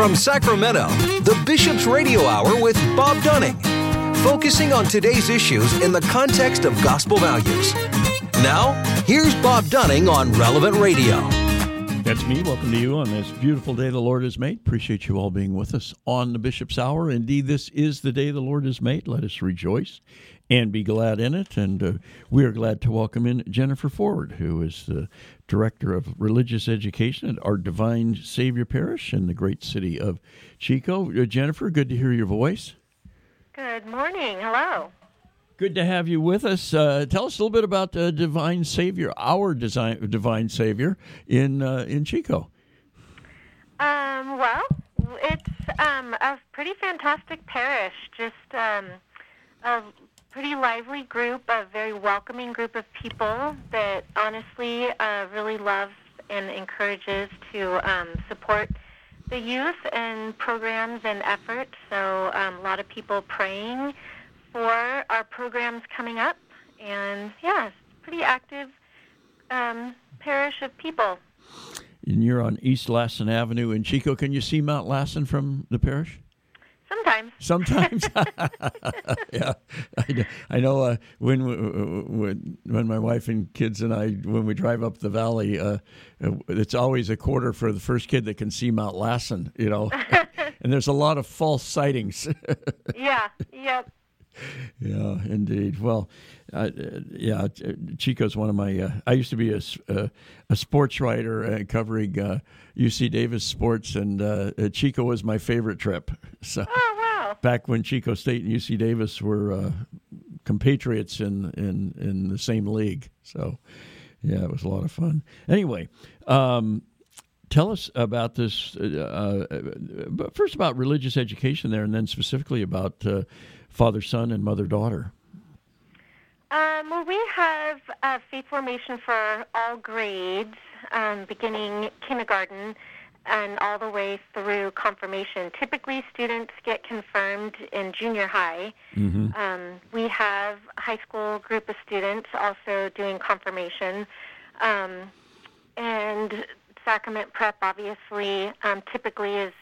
From Sacramento, the Bishop's Radio Hour with Bob Dunning, focusing on today's issues in the context of gospel values. Now, here's Bob Dunning on Relevant Radio. That's me. Welcome to you on this beautiful day the Lord has made. Appreciate you all being with us on the Bishop's Hour. Indeed, this is the day the Lord has made. Let us rejoice and be glad in it. And uh, we are glad to welcome in Jennifer Ford, who is the Director of Religious Education at our Divine Savior Parish in the great city of Chico. Uh, Jennifer, good to hear your voice. Good morning. Hello. Good to have you with us. Uh, tell us a little bit about uh, Divine Savior, our design, Divine Savior in uh, in Chico. Um, well, it's um, a pretty fantastic parish. Just um, a pretty lively group, a very welcoming group of people that honestly uh, really loves and encourages to um, support the youth and programs and efforts. So um, a lot of people praying for our programs coming up, and yeah, pretty active um, parish of people. And you're on East Lassen Avenue in Chico. Can you see Mount Lassen from the parish? Sometimes. Sometimes, yeah. I, I know uh, when when when my wife and kids and I when we drive up the valley, uh, it's always a quarter for the first kid that can see Mount Lassen. You know, and there's a lot of false sightings. yeah. Yep. Yeah, indeed. Well, uh, yeah, Chico's one of my. Uh, I used to be a, a, a sports writer uh, covering UC uh, Davis sports, and uh, Chico was my favorite trip. So, oh wow! Back when Chico State and UC Davis were uh, compatriots in, in in the same league, so yeah, it was a lot of fun. Anyway. Um, tell us about this. Uh, uh, first, about religious education there, and then specifically about uh, father son and mother daughter. Um, well, we have uh, faith formation for all grades, um, beginning kindergarten and all the way through confirmation. Typically, students get confirmed in junior high. Mm-hmm. Um, we have a high school group of students also doing confirmation. Um, and sacrament prep, obviously, um, typically is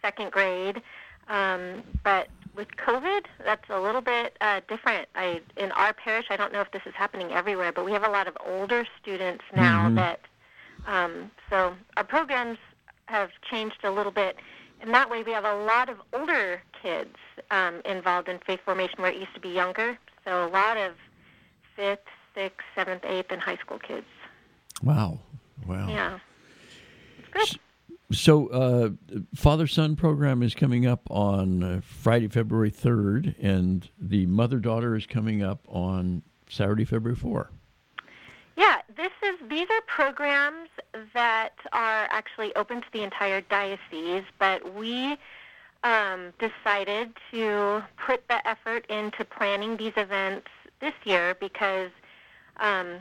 second grade. Um, but with COVID, that's a little bit uh, different. I in our parish, I don't know if this is happening everywhere, but we have a lot of older students now mm-hmm. that. Um, so our programs have changed a little bit. And that way, we have a lot of older kids um, involved in faith formation where it used to be younger. So a lot of fifth, sixth, seventh, eighth, and high school kids. Wow. Wow. Yeah. It's good. So, uh, father son program is coming up on uh, Friday, February 3rd, and the mother daughter is coming up on Saturday, February 4th. Yeah, this is these are programs that are actually open to the entire diocese, but we um, decided to put the effort into planning these events this year because um,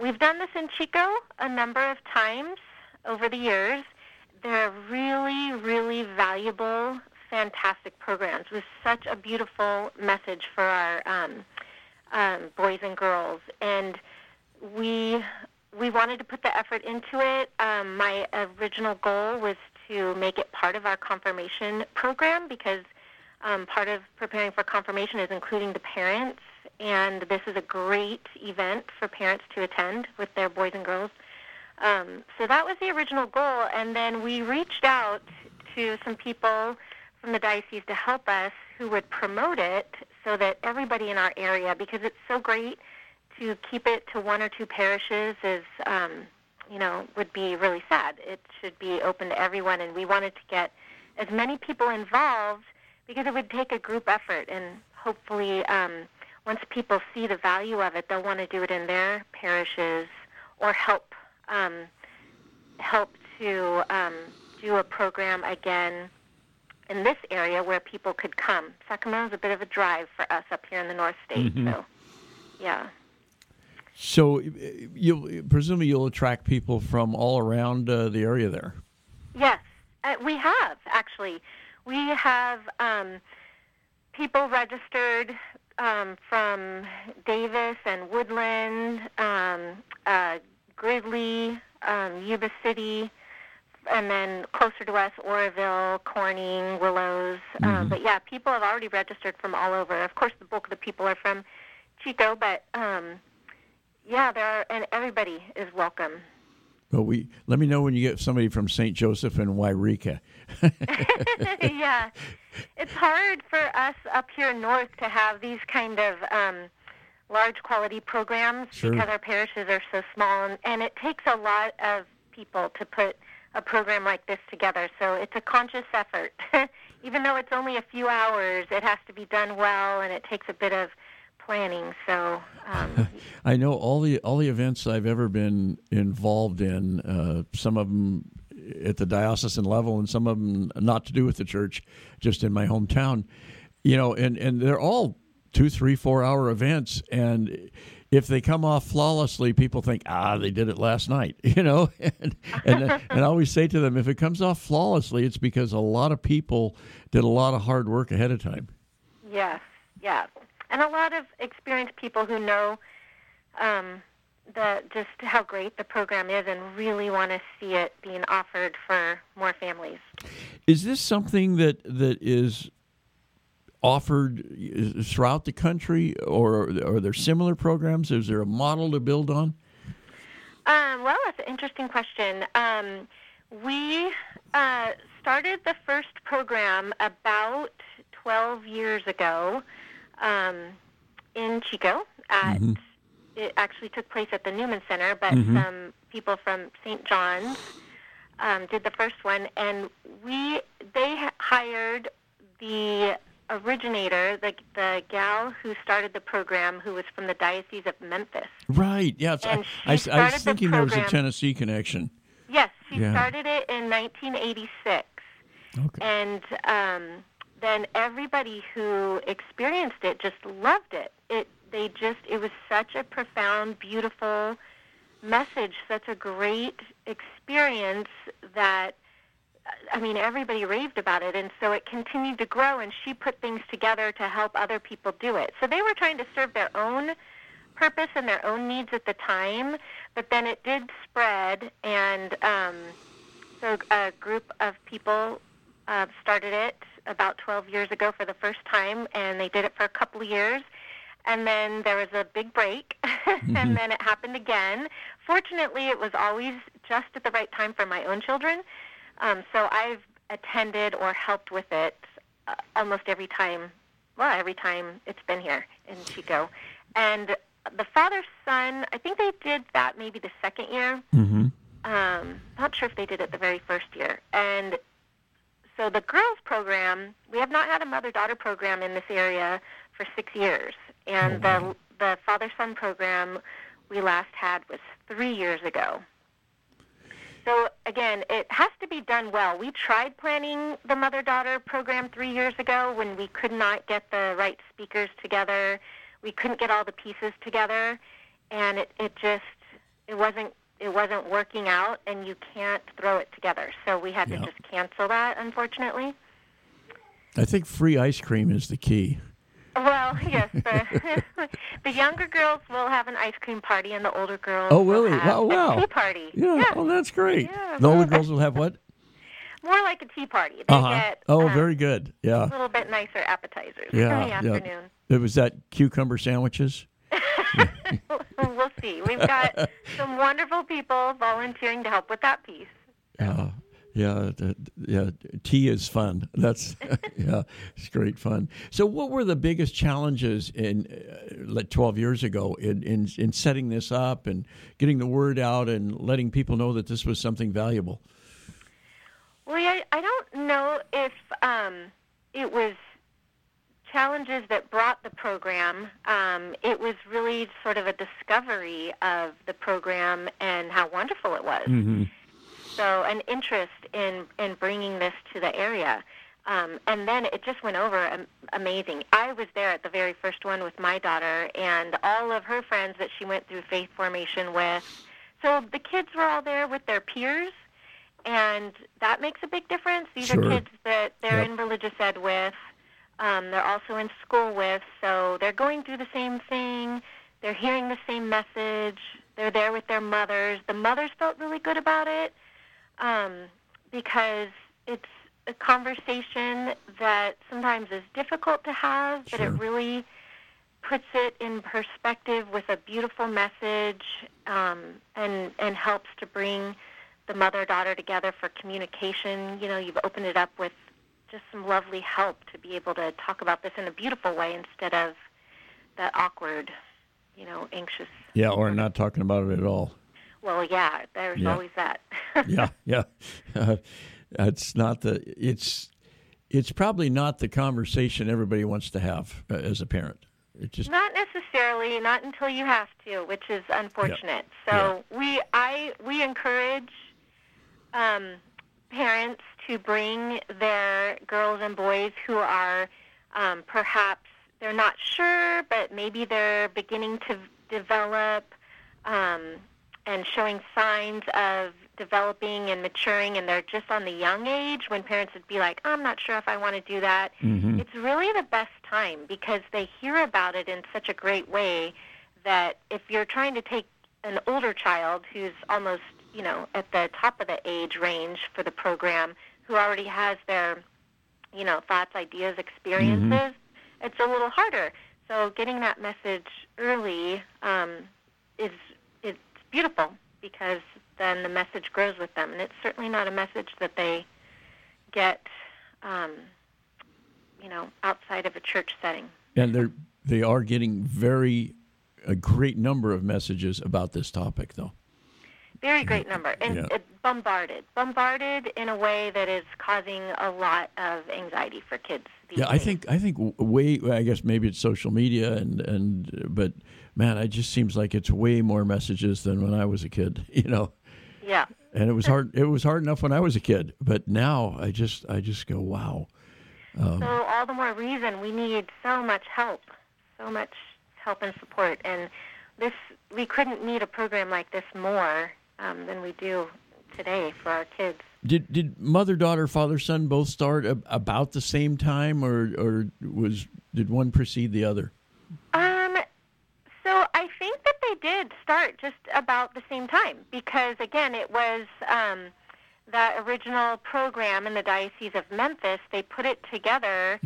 we've done this in Chico a number of times over the years they're really, really valuable, fantastic programs with such a beautiful message for our um, um, boys and girls. And we we wanted to put the effort into it. Um, my original goal was to make it part of our confirmation program because um, part of preparing for confirmation is including the parents, and this is a great event for parents to attend with their boys and girls. Um, so that was the original goal, and then we reached out to some people from the diocese to help us who would promote it so that everybody in our area, because it's so great to keep it to one or two parishes is, um, you know, would be really sad. It should be open to everyone, and we wanted to get as many people involved because it would take a group effort, and hopefully, um, once people see the value of it, they'll want to do it in their parishes or help um, help to um, do a program again in this area where people could come. Sacramento is a bit of a drive for us up here in the North State, mm-hmm. so yeah. So, you presumably you'll attract people from all around uh, the area there. Yes, uh, we have actually. We have um, people registered um, from Davis and Woodland, um, uh, Gridley, um, Yuba City, and then closer to us, Oroville, Corning, Willows. Um, but yeah, people have already registered from all over. Of course, the bulk of the people are from Chico, but um, yeah, there are, and everybody is welcome. But we let me know when you get somebody from St. Joseph and Yreka. yeah, it's hard for us up here north to have these kind of um, large quality programs Sure. because our parishes are so small, and, and it takes a lot of people to put a program like this together. So it's a conscious effort. Even though it's only a few hours, it has to be done well, and it takes a bit of planning. So um, I know all the all the events I've ever been involved in. Uh, some of them at the diocesan level, and some of them not to do with the church, just in my hometown. You know, and and they're all two, three, four hour events, and if they come off flawlessly, people think, ah, they did it last night. You know, and and, and I always say to them, if it comes off flawlessly, it's because a lot of people did a lot of hard work ahead of time. Yes, yeah, and a lot of experienced people who know um, the just how great the program is and really want to see it being offered for more families. Is this something that that is offered throughout the country, or are there similar programs? Is there a model to build on? Um, well, that's an interesting question. Um, we uh, started the first program about 12 years ago um, in Chico. At, It actually took place at the Newman Center, but some people from St. John's um, did the first one, and we they hired the originator, the the gal who started the program, who was from the Diocese of Memphis. Right. Yeah. And I, she I, I was started the thinking there was a Tennessee connection. Yes, she Yeah. started it in 1986, Okay. and um, then everybody who experienced it just loved it. It they just it was such a profound, beautiful message, such a great experience that I mean everybody raved about it, and so it continued to grow. And she put things together to help other people do it. So they were trying to serve their own purpose and their own needs at the time, but then it did spread, and um, so a group of people uh, started it about 12 years ago for the first time, and they did it for a couple of years. And then there was a big break, and then it happened again. Fortunately, it was always just at the right time for my own children. Um, so I've attended or helped with it uh, almost every time. Well, every time it's been here in Chico, and the father son. I think they did that maybe the second year. Mm-hmm. Um, not sure if they did it the very first year. And so the girls program, we have not had a mother daughter program in this area for six years, and Oh, wow. the the father son program we last had was three years ago. So again, it has to be done well. We tried planning the mother daughter program three years ago when we could not get the right speakers together. We couldn't get all the pieces together, and it, it just it wasn't it wasn't working out, and you can't throw it together. So we had Yeah. to just cancel that, unfortunately. I think free ice cream is the key. Well, yes, the, the younger girls will have an ice cream party, and the older girls Oh, really? will have Wow, wow. a tea party. Yeah. Oh, that's great. Yeah. The older girls will have what? More like a tea party. They Uh-huh. get Oh, um, very good. Yeah. a little bit nicer appetizers Yeah. in the yeah. It was that cucumber sandwiches. we'll see. We've got some wonderful people volunteering to help with that piece. Yeah, yeah, yeah. Tea is fun. That's yeah, it's great fun. So, what were the biggest challenges in uh, like twelve years ago in, in in setting this up and getting the word out and letting people know that this was something valuable? Well, I, I don't know if um, it was challenges that brought the program. Um, it was really sort of a discovery of the program and how wonderful it was. Mm-hmm. So, an interest in, in bringing this to the area. Um, and then it just went over am- amazing. I was there at the very first one with my daughter and all of her friends that she went through faith formation with. So the kids were all there with their peers, and that makes a big difference. These Sure. are kids that they're Yep. in religious ed with. Um, they're also in school with, so they're going through the same thing. They're hearing the same message. They're there with their mothers. The mothers felt really good about it. Um, because it's a conversation that sometimes is difficult to have, but Sure. it really puts it in perspective with a beautiful message um, and and helps to bring the mother daughter together for communication. You know, you've opened it up with just some lovely help to be able to talk about this in a beautiful way instead of that awkward, you know, anxious. Yeah, or not talking about it at all. Well, yeah, there's Yeah. always that. yeah, yeah. Uh, it's not the. It's it's probably not the conversation everybody wants to have uh, as a parent. It just Not necessarily, not until you have to, which is unfortunate. So we, I, we encourage um, parents to bring their girls and boys who are um, perhaps they're not sure, but maybe they're beginning to develop um, and showing signs of developing and maturing, and they're just on the young age when parents would be like, I'm not sure if I want to do that. Mhm. It's really the best time because they hear about it in such a great way that if you're trying to take an older child who's almost, you know, at the top of the age range for the program, who already has their, you know, thoughts, ideas, experiences, it's a little harder. So getting that message early um, is beautiful because then the message grows with them, and it's certainly not a message that they get, um, you know, outside of a church setting. and they're they are getting very a great number of messages about this topic though. Very great number, and Yeah. it bombarded, bombarded in a way that is causing a lot of anxiety for kids. Yeah, I think I think way I guess maybe it's social media and and but man, it just seems like it's way more messages than when I was a kid, you know. Yeah, And it was hard it was hard enough when I was a kid, but now I just I just go, wow. Um, so all the more reason we need so much help, so much help and support, and this we couldn't need a program like this more um, than we do today for our kids. Did did mother, daughter, father, son both start a, about the same time, or or was did one precede the other? Um, so I think that they did start just about the same time because again, it was um, that original program in the Diocese of Memphis. They put it together,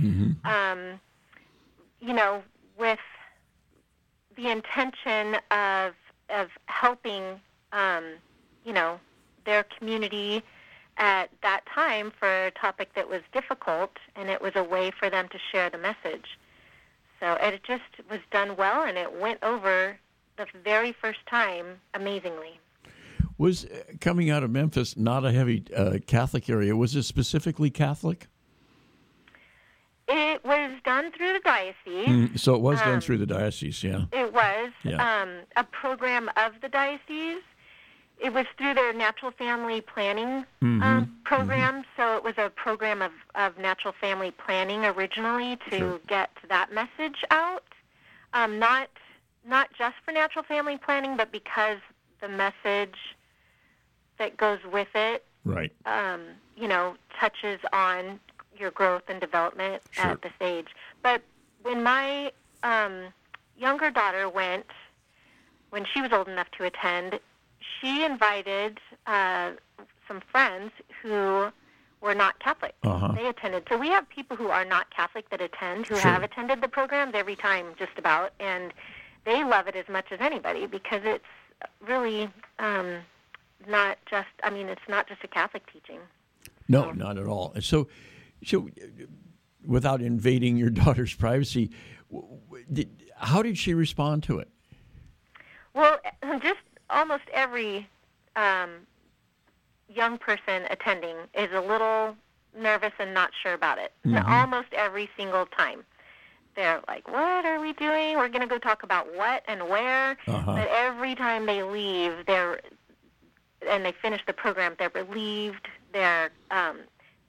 um, you know, with the intention of of helping, um, you know, their community at that time for a topic that was difficult, and it was a way for them to share the message. So it just was done well, and it went over the very first time amazingly. Was uh, coming out of Memphis not a heavy uh, Catholic area? Was it specifically Catholic? It was done through the diocese. Mm, so it was done Um, through the diocese, yeah. It was Yeah. um, a program of the diocese. It was through their natural family planning Mm-hmm. um, program. So it was a program of, of natural family planning originally to Sure. get that message out. Um, not not just for natural family planning, but because the message that goes with it Right. um, you know, touches on your growth and development Sure. at this age. But when my um, younger daughter went, when she was old enough to attend, she invited uh, some friends who were not Catholic. Uh-huh. They attended. So we have people who are not Catholic that attend, who Sure. have attended the programs every time, just about, and they love it as much as anybody because it's really um, not just. I mean, it's not just a Catholic teaching. No, not at all. So, so uh, without invading your daughter's privacy, w- w- did, how did she respond to it? Well, just almost every um, young person attending is a little nervous and not sure about it. Almost every single time. They're like, what are we doing? We're going to go talk about what and where. Uh-huh. But every time they leave, they're and they finish the program, they're relieved. They're um,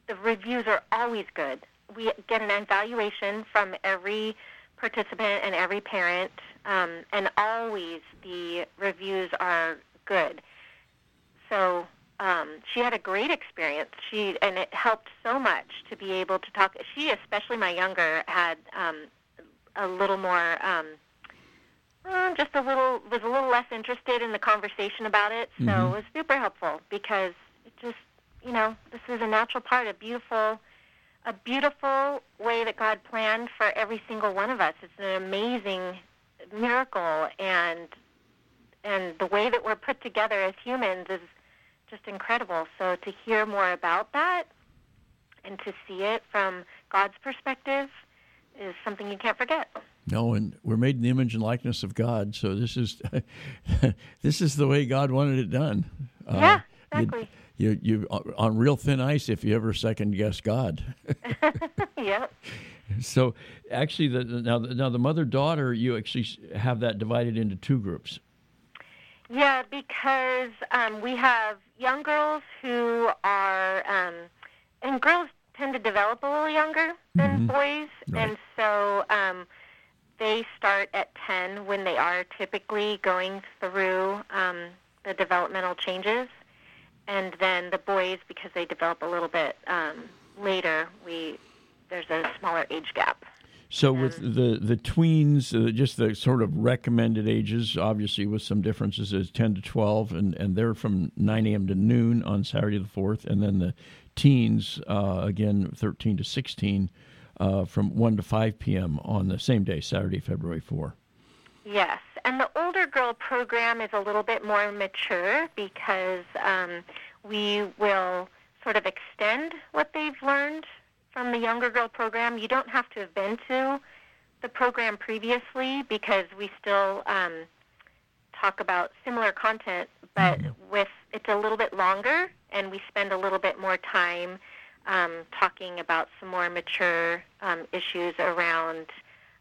the reviews are always good. We get an evaluation from every participant and every parent, um, and always the reviews are good. So um, she had a great experience. She and it helped so much to be able to talk. She, especially my younger, had um, a little more. Um, uh, just a little was a little less interested in the conversation about it, so it was super helpful because it just you know, this is a natural part, a beautiful, a beautiful way that God planned for every single one of us. It's an amazing miracle, and and the way that we're put together as humans is just incredible. So to hear more about that and to see it from God's perspective is something you can't forget. No, and we're made in the image and likeness of God, so this is this is the way God wanted it done. Yeah, uh, exactly. You, you, you on real thin ice if you ever second guess God. yep. So actually, the, now now the mother daughter, you actually have that divided into two groups. Yeah, because um, we have young girls who are, um, and girls tend to develop a little younger than mm-hmm. boys, right. and so um, they start at 10 when they are typically going through um, the developmental changes. And then the boys, because they develop a little bit um, later, we there's a smaller age gap. So with the the tweens, uh, just the sort of recommended ages, obviously with some differences, is ten to twelve, and, and they're from nine a.m. to noon on Saturday the fourth, and then the teens uh, again thirteen to sixteen uh, from 1 to 5 p.m. on the same day, Saturday, February 4. Yes, and the older girl program is a little bit more mature because um, we will sort of extend what they've learned from the younger girl program. You don't have to have been to the program previously because we still um, talk about similar content, but mm-hmm. with it's a little bit longer and we spend a little bit more time um, talking about some more mature um, issues around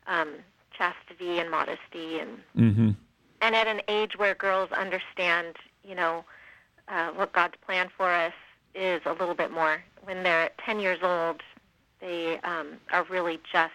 um, chastity and modesty, and mm-hmm. and at an age where girls understand, you know, uh, what God's plan for us is a little bit more. When they're 10 years old, um, are really just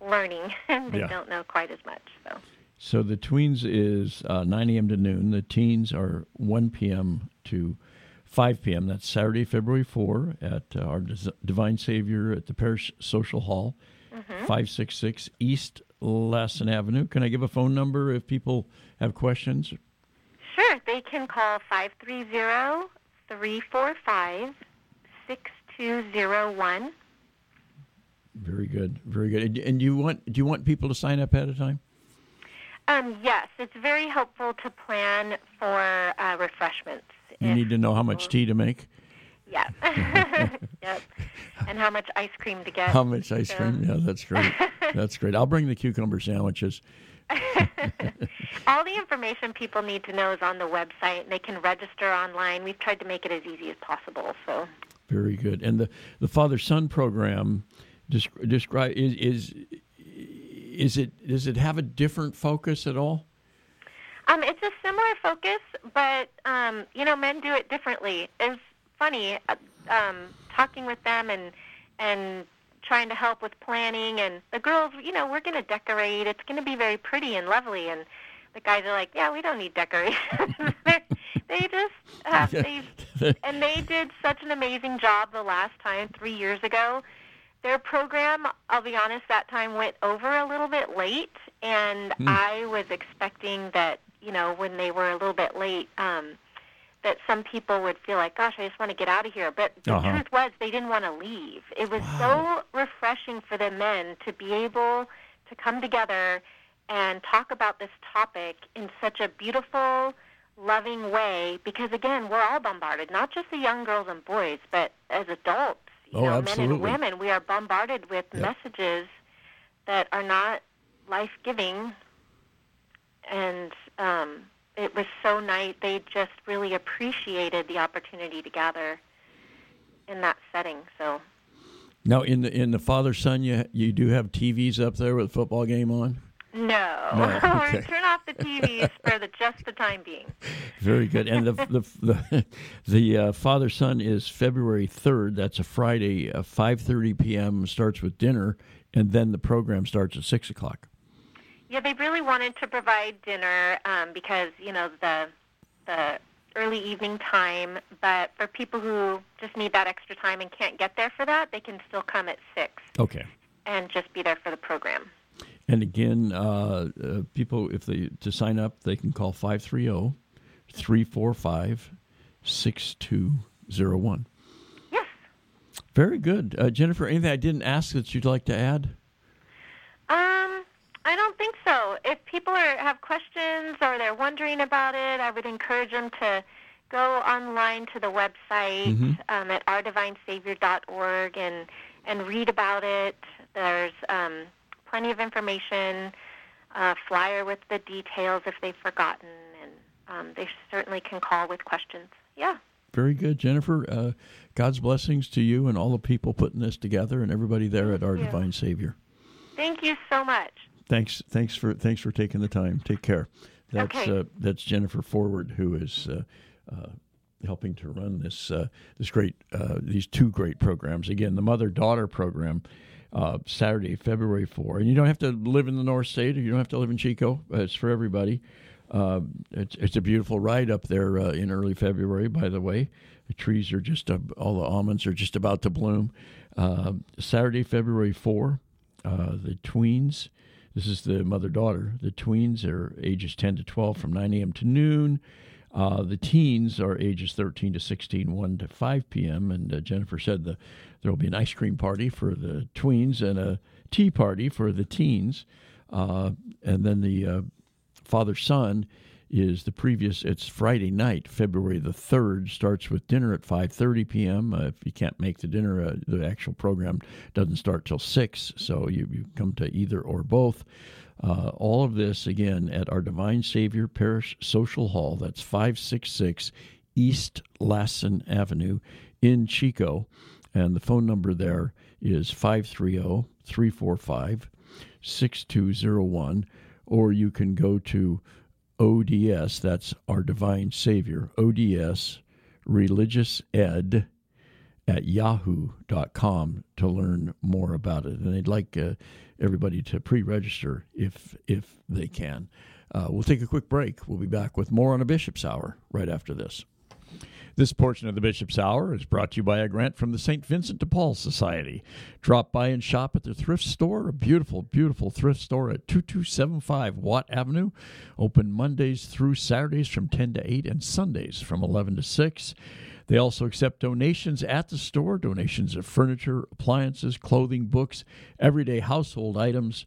learning, and they yeah. don't know quite as much. So. So the tweens is uh, 9 a.m. to noon. The teens are 1 p.m. to 5 p.m. That's Saturday, February 4 at uh, our Divine Savior at the Parish Social Hall, mm-hmm. 566 East Lassen Avenue. Can I give a phone number if people have questions? Sure. They can call 530 345 6201. Very good, very good. And do you want do you want people to sign up ahead of time? Um, yes, it's very helpful to plan for uh, refreshments. You need to know how much tea to make. Yeah. yep. And how much ice cream to get. How much ice so. cream? Yeah, that's great. that's great. I'll bring the cucumber sandwiches. All the information people need to know is on the website. They can register online. We've tried to make it as easy as possible. So. Very good. And the the father son program describe is, is is it does it have a different focus at all? Um, it's a similar focus, but um, you know, men do it differently. It's funny uh, um, talking with them and and trying to help with planning. And the girls, you know, we're going to decorate. It's going to be very pretty and lovely. And the guys are like, yeah, we don't need decorations. they just have these, and they did such an amazing job the last time, three years ago. Their program, I'll be honest, that time went over a little bit late, and mm. I was expecting that you know, when they were a little bit late, um, that some people would feel like, gosh, I just want to get out of here. But the uh-huh. truth was, they didn't want to leave. It was wow. so refreshing for the men to be able to come together and talk about this topic in such a beautiful, loving way. Because again, we're all bombarded, not just the young girls and boys, but as adults, you oh, know, absolutely. men and women, we are bombarded with yep. messages that are not life giving and um, it was so nice. They just really appreciated the opportunity to gather in that setting. So now, in the in the father son, you you do have TVs up there with a football game on. No, no okay. turn off the TVs for the just the time being. Very good. And the the the, the uh, father son is February third. That's a Friday, uh, five thirty p.m. Starts with dinner, and then the program starts at six o'clock. Yeah, they really wanted to provide dinner um, because you know the the early evening time. But for people who just need that extra time and can't get there for that, they can still come at six. Okay. And just be there for the program. And again, uh, uh, people, if they to sign up, they can call 530 345 6201. Very good, uh, Jennifer. Anything I didn't ask that you'd like to add? Um, I don't think so. If people are, have questions or they're wondering about it, I would encourage them to go online to the website mm-hmm. um, at ourdivinesavior.org and and read about it. There's um, plenty of information, a flyer with the details if they've forgotten, and um, they certainly can call with questions. Yeah. Very good, Jennifer. Uh, God's blessings to you and all the people putting this together, and everybody there Thank at Our you. Divine Savior. Thank you so much. Thanks, thanks for thanks for taking the time. Take care. That's okay. uh, that's Jennifer Forward, who is uh, uh, helping to run this uh, this great uh, these two great programs. Again, the mother daughter program. Uh, Saturday, February 4. And you don't have to live in the North State or you don't have to live in Chico. it's for everybody. Uh, it's, it's a beautiful ride up there uh, in early February, by the way. The trees are just, all the almonds are just about to bloom. Uh, Saturday, February 4, the tweens. This is the mother daughter. The tweens are ages 10 to 12 from 9 a.m. to noon. Uh, the teens are ages 13 to 16, 1 to 5 p.m. And uh, Jennifer said the, there will be an ice cream party for the tweens and a tea party for the teens. Uh, and then the uh, father son is the previous. It's Friday night, February the third. Starts with dinner at 5:30 p.m. Uh, if you can't make the dinner, uh, the actual program doesn't start till six. So you, you come to either or both. Uh, all of this, again, at our Divine Savior Parish Social Hall. That's 566 East Lassen Avenue in Chico. And the phone number there is 530 345 6201. Or you can go to ODS, that's our Divine Savior, ODS Religious Ed at yahoo.com to learn more about it. And they'd like uh, everybody to pre-register if if they can. Uh, we'll take a quick break. We'll be back with more on a Bishop's Hour right after this. This portion of the Bishop's Hour is brought to you by a grant from the St. Vincent de Paul Society. Drop by and shop at their thrift store, a beautiful, beautiful thrift store at 2275 Watt Avenue. Open Mondays through Saturdays from 10 to 8 and Sundays from 11 to 6. They also accept donations at the store donations of furniture, appliances, clothing, books, everyday household items.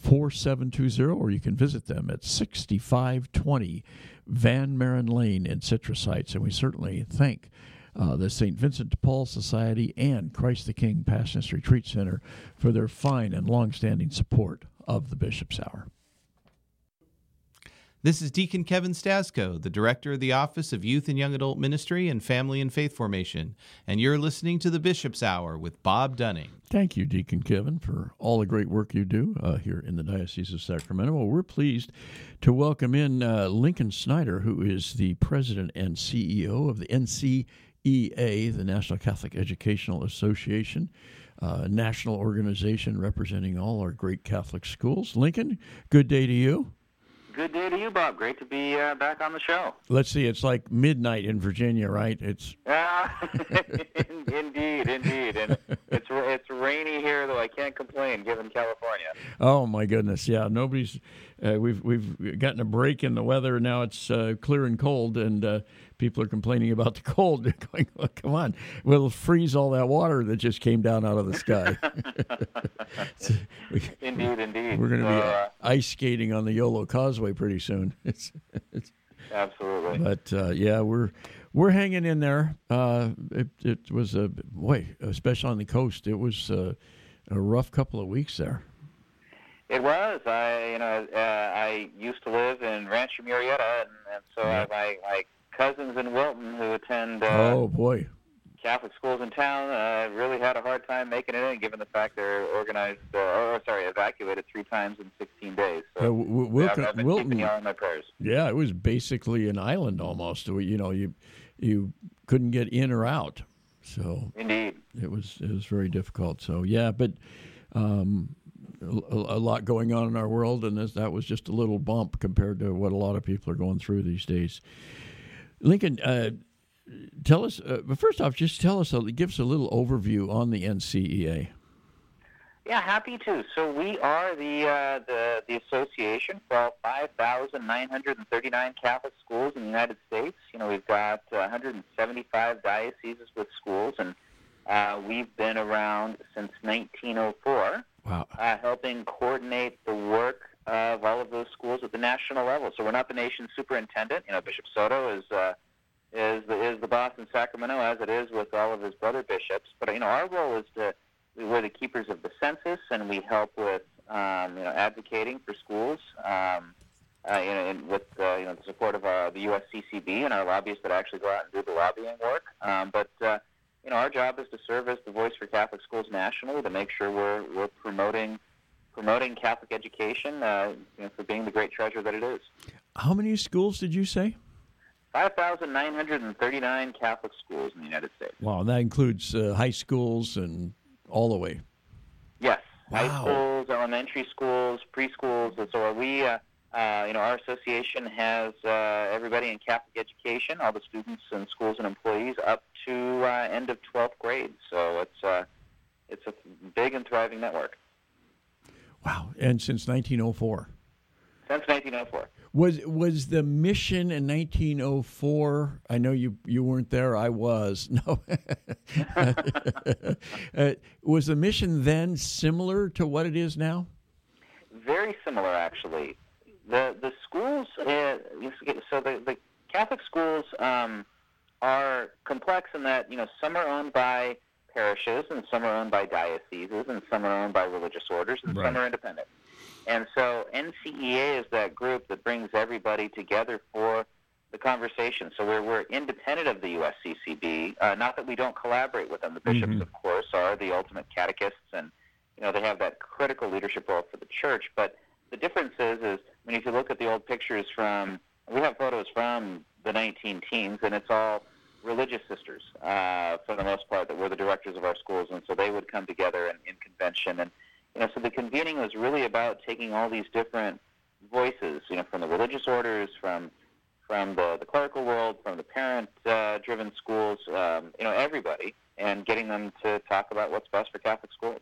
4720, or you can visit them at 6520 Van Maren Lane in Citrus Heights. And we certainly thank uh, the St. Vincent de Paul Society and Christ the King Passionist Retreat Center for their fine and long-standing support of the Bishop's Hour. This is Deacon Kevin Stasko, the Director of the Office of Youth and Young Adult Ministry and Family and Faith Formation, and you're listening to the Bishop's Hour with Bob Dunning. Thank you, Deacon Kevin, for all the great work you do uh, here in the Diocese of Sacramento. Well, we're pleased to welcome in uh, Lincoln Snyder, who is the President and CEO of the NC EA, the National Catholic Educational Association, uh, national organization representing all our great Catholic schools. Lincoln, good day to you. Good day to you, Bob. Great to be uh, back on the show. Let's see, it's like midnight in Virginia, right? It's uh, indeed, indeed, and it's it's rainy here, though I can't complain given California. Oh my goodness, yeah. Nobody's. Uh, we've we've gotten a break in the weather. Now it's uh, clear and cold, and uh, people are complaining about the cold. They're going, oh, "Come on, we'll freeze all that water that just came down out of the sky." we, indeed, indeed. We're going to so, be uh, ice skating on the Yolo Causeway pretty soon. It's, it's, Absolutely. But uh, yeah, we're we're hanging in there. Uh, it, it, was a boy, especially on the coast. It was uh, a rough couple of weeks there. It was. I, you know, uh, I used to live in Rancho Murrieta, and, and so yeah. I, my my cousins in Wilton who attend. Uh, oh boy. Catholic schools in town uh, really had a hard time making it in, given the fact they're organized, uh, or sorry, evacuated three times in 16 days. So uh, Wilton, I've been Wilton, keeping you on my prayers. Yeah, it was basically an island almost. You know, you you couldn't get in or out. So indeed, it was it was very difficult. So yeah, but um, a, a, lot going on in our world, and this, that was just a little bump compared to what a lot of people are going through these days. Lincoln, uh, tell us. Uh, but first off, just tell us, give us a little overview on the NCEA. Yeah, happy to. So we are the uh, the the association for all 5,939 Catholic schools in the United States. You know, we've got uh, 175 dioceses with schools, and uh, we've been around since 1904. Wow. Uh, helping coordinate the work of all of those schools at the national level. So we're not the nation's superintendent. You know, Bishop Soto is uh, is the, is the boss in Sacramento, as it is with all of his brother bishops. But you know, our role is to we're the keepers of the census, and we help with um, you know advocating for schools. Um, uh, you know, in, with uh, you know the support of uh, the USCCB and our lobbyists that actually go out and do the lobbying work. Um, but uh, you know, our job is to serve as the voice for Catholic schools nationally to make sure we're we're promoting promoting Catholic education. Uh, you know, for being the great treasure that it is. How many schools did you say? 5,939 Catholic schools in the United States. Wow, that includes uh, high schools and all the way. Yes, wow. high schools, elementary schools, preschools, and so we. Uh, uh, you know, our association has uh, everybody in Catholic education, all the students and schools and employees, up to uh, end of 12th grade. So it's uh, it's a big and thriving network. Wow! And since 1904. Since 1904. Was was the mission in 1904? I know you you weren't there. I was. No. uh, was the mission then similar to what it is now? Very similar, actually. The the schools. Uh, so the the Catholic schools um, are complex in that you know some are owned by parishes and some are owned by dioceses and some are owned by religious orders and right. some are independent. And so NCEA is that group that brings everybody together for the conversation. So we're, we're independent of the USCCB. Uh, not that we don't collaborate with them. The bishops, mm-hmm. of course, are the ultimate catechists, and you know they have that critical leadership role for the church. But the difference is, is I mean, if you look at the old pictures from, we have photos from the 19 teens, and it's all religious sisters uh, for the most part that were the directors of our schools, and so they would come together in, in convention and you know, so the convening was really about taking all these different voices, you know, from the religious orders, from from the, the clerical world, from the parent-driven uh, schools, um, you know, everybody, and getting them to talk about what's best for Catholic schools.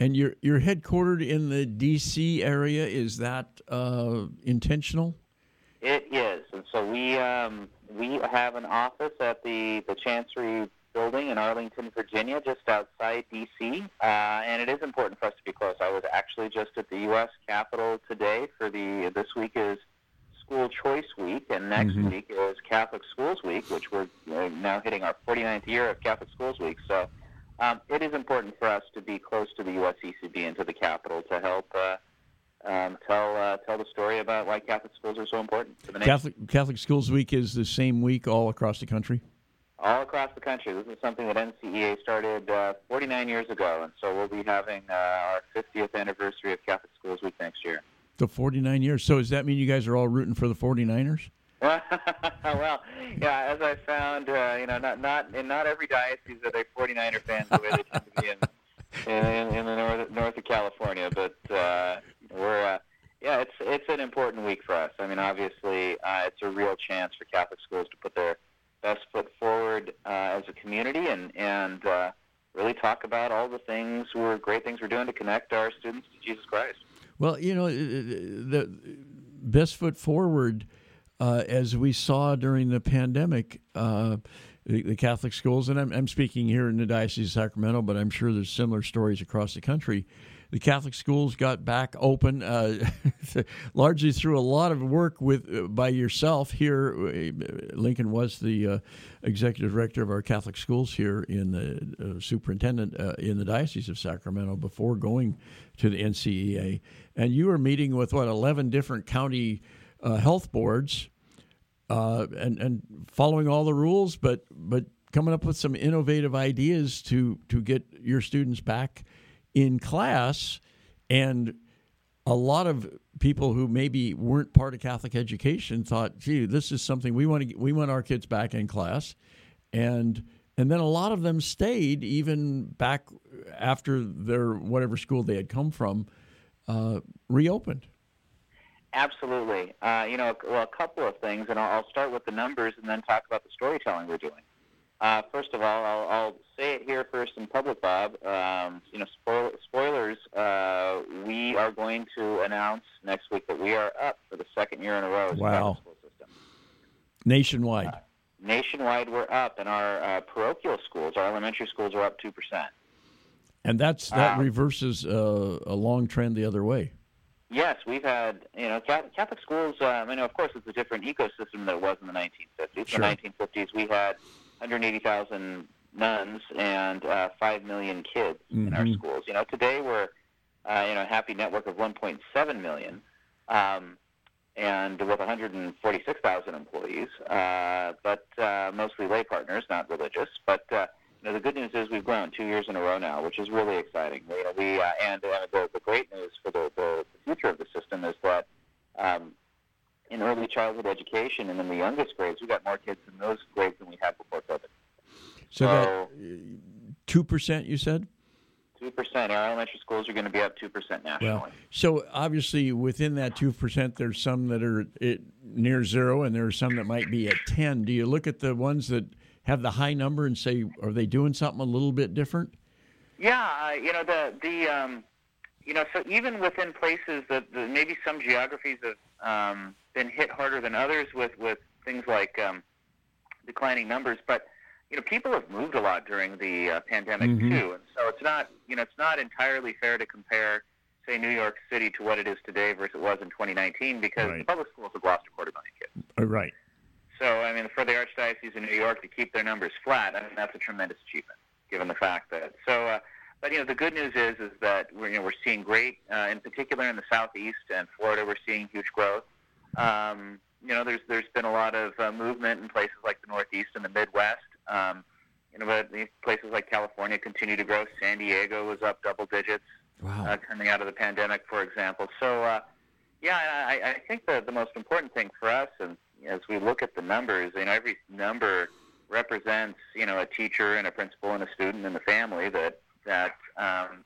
And you're you're headquartered in the D.C. area. Is that uh, intentional? It is, and so we um, we have an office at the the Chancery building in Arlington, Virginia, just outside D.C. Uh, and it is important for us to be close. I was actually just at the U.S. Capitol today for the this week is School Choice Week, and next mm-hmm. week is Catholic Schools Week, which we're now hitting our 49th year of Catholic Schools Week. So um, it is important for us to be close to the USCCB and to the Capitol to help. Uh, um, tell uh, tell the story about why Catholic schools are so important to the nation. Catholic Catholic Schools Week is the same week all across the country all across the country. This is something that NCEA started uh, 49 years ago, and so we'll be having uh, our 50th anniversary of Catholic Schools Week next year. The 49 years. So does that mean you guys are all rooting for the 49ers? well, yeah, as I found, uh, you know, not not in not every diocese are they 49er fans the way they tend to be in in, in the north north of California, but uh, we're. Uh, yeah, it's it's an important week for us. I mean, obviously, uh, it's a real chance for Catholic schools to put their best foot forward uh, as a community and and uh, really talk about all the things we're great things we're doing to connect our students to Jesus Christ. Well, you know, the best foot forward, uh, as we saw during the pandemic. Uh, the, the, Catholic schools, and I'm, I'm, speaking here in the Diocese of Sacramento, but I'm sure there's similar stories across the country. The Catholic schools got back open uh, largely through a lot of work with uh, by yourself here. Uh, Lincoln was the uh, executive director of our Catholic schools here in the uh, superintendent uh, in the Diocese of Sacramento before going to the NCEA, and you were meeting with what 11 different county health boards and and following all the rules, but but coming up with some innovative ideas to to get your students back in class and a lot of people who maybe weren't part of Catholic education thought, "Gee, this is something we want to we want our kids back in class," and and then a lot of them stayed even back after their whatever school they had come from uh, reopened. Absolutely. Uh, you know, well, a couple of things, and I'll, I'll start with the numbers and then talk about the storytelling we're doing. Uh, first of all, I'll, I'll say it here first in public, Bob. Um, you know, spoil, spoilers. Uh, we are going to announce next week that we are up for the second year in a row. wow. School system. Nationwide. Uh, nationwide, we're up, and our uh, parochial schools, our elementary schools, are up two percent. And that's that um, reverses uh, a long trend the other way. Yes, we've had, you know, Catholic schools, um, I know, of course, it's a different ecosystem than it was in the 1950s. Sure. In the 1950s, we had 180,000 nuns and uh, 5 million kids mm-hmm. in our mm-hmm. schools. You know, today we're, uh, you know, a happy network of 1.7 million um, and with 146,000 employees, uh, but uh, mostly lay partners, not religious. But uh, you know, the good news is we've grown two years in a row now, which is really exciting. You know, we uh, and the, the great news for the, the, the future of the system is that um, in early childhood education and in the youngest grades, we've got more kids in those grades than we had before COVID. So, so two percent, you said. Two percent. Our elementary schools are going to be up two percent nationally. Well, so obviously, within that two percent, there's some that are near zero, and there are some that might be at ten. Do you look at the ones that have the high number and say, are they doing something a little bit different? Yeah, uh, you know the the um, you know so even within places that the, maybe some geographies of um, been hit harder than others with with things like um, declining numbers, but you know people have moved a lot during the uh, pandemic mm-hmm. too, and so it's not you know it's not entirely fair to compare say New York City to what it is today versus it was in 2019 because right. the public schools have lost a quarter million kids. Uh, right. So, I mean, for the Archdiocese of New York to keep their numbers flat, I mean, that's a tremendous achievement, given the fact that. So, uh, but you know, the good news is is that we're you know we're seeing great, uh, in particular in the southeast and Florida, we're seeing huge growth. Um, you know, there's there's been a lot of uh, movement in places like the Northeast and the Midwest. Um, you know, but places like California continue to grow. San Diego was up double digits wow. uh, coming out of the pandemic, for example. So, uh, yeah, I, I think the the most important thing for us and as we look at the numbers, you know, every number represents, you know, a teacher and a principal and a student and a family that that um,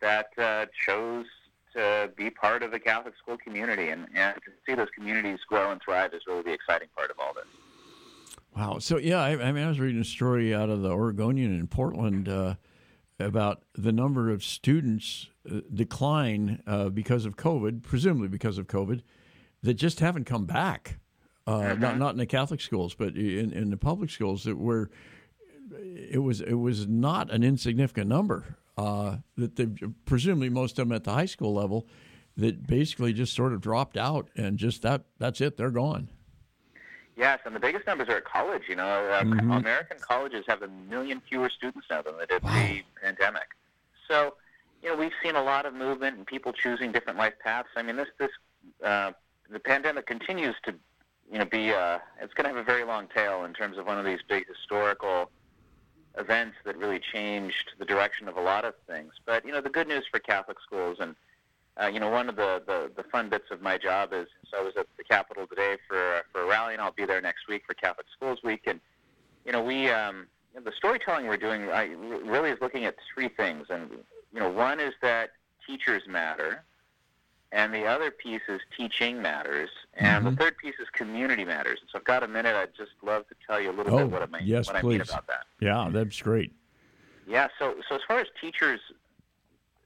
that uh, chose to be part of the Catholic school community, and, and to see those communities grow and thrive is really the exciting part of all this. Wow. So yeah, I, I mean, I was reading a story out of the Oregonian in Portland uh, about the number of students uh, decline uh, because of COVID, presumably because of COVID, that just haven't come back uh, not mm-hmm. not in the Catholic schools, but in, in the public schools that were it was it was not an insignificant number. Uh, that they presumably most of them at the high school level that basically just sort of dropped out and just that that's it they're gone. Yes, and the biggest numbers are at college. You know, uh, mm-hmm. American colleges have a million fewer students now than they did wow. pre-pandemic. So, you know, we've seen a lot of movement and people choosing different life paths. I mean, this this uh, the pandemic continues to you know, be uh, it's going to have a very long tail in terms of one of these big historical events that really changed the direction of a lot of things. But you know, the good news for Catholic schools, and uh, you know, one of the, the the fun bits of my job is so I was at the Capitol today for for a rally, and I'll be there next week for Catholic Schools Week, and you know, we um, the storytelling we're doing I, really is looking at three things, and you know, one is that teachers matter. And the other piece is teaching matters. And mm-hmm. the third piece is community matters. And so I've got a minute. I'd just love to tell you a little oh, bit what I mean, yes, what. I mean about that. Yeah, that's great. Yeah. So so as far as teachers,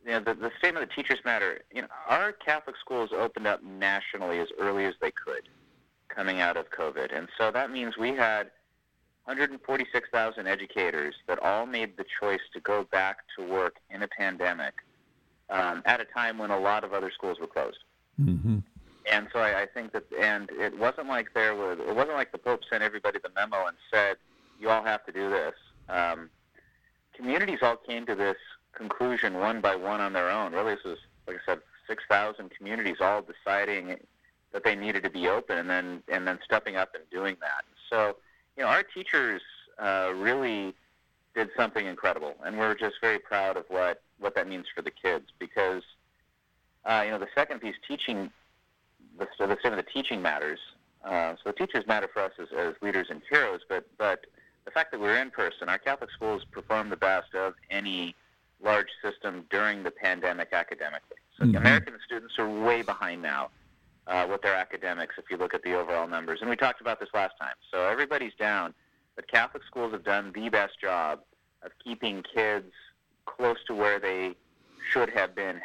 you know, the, the statement that teachers matter. You know, our Catholic schools opened up nationally as early as they could, coming out of COVID, and so that means we had 146,000 educators that all made the choice to go back to work in a pandemic um, at a time when a lot of other schools were closed. Mm-hmm. And so I, I think that, and it wasn't like there was, it wasn't like the Pope sent everybody the memo and said, "You all have to do this." Um, communities all came to this conclusion one by one on their own. Really, this was, like I said, 6,000 communities all deciding that they needed to be open, and then and then stepping up and doing that. So, you know, our teachers uh, really did something incredible, and we're just very proud of what what that means for the kids because, uh, you know, the second piece, teaching the, the statement that teaching matters. Uh, so teachers matter for us as, as leaders and heroes, but but the fact that we're in person, our Catholic schools perform the best of any large system during the pandemic academically. So Mhm. American students are way behind now uh, with their academics if you look at the overall numbers. And we talked about this last time. So everybody's down, but Catholic schools have done the best job of keeping kids close to where they should have been